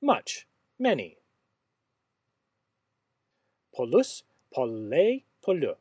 much, many. Polus, polle, pollu.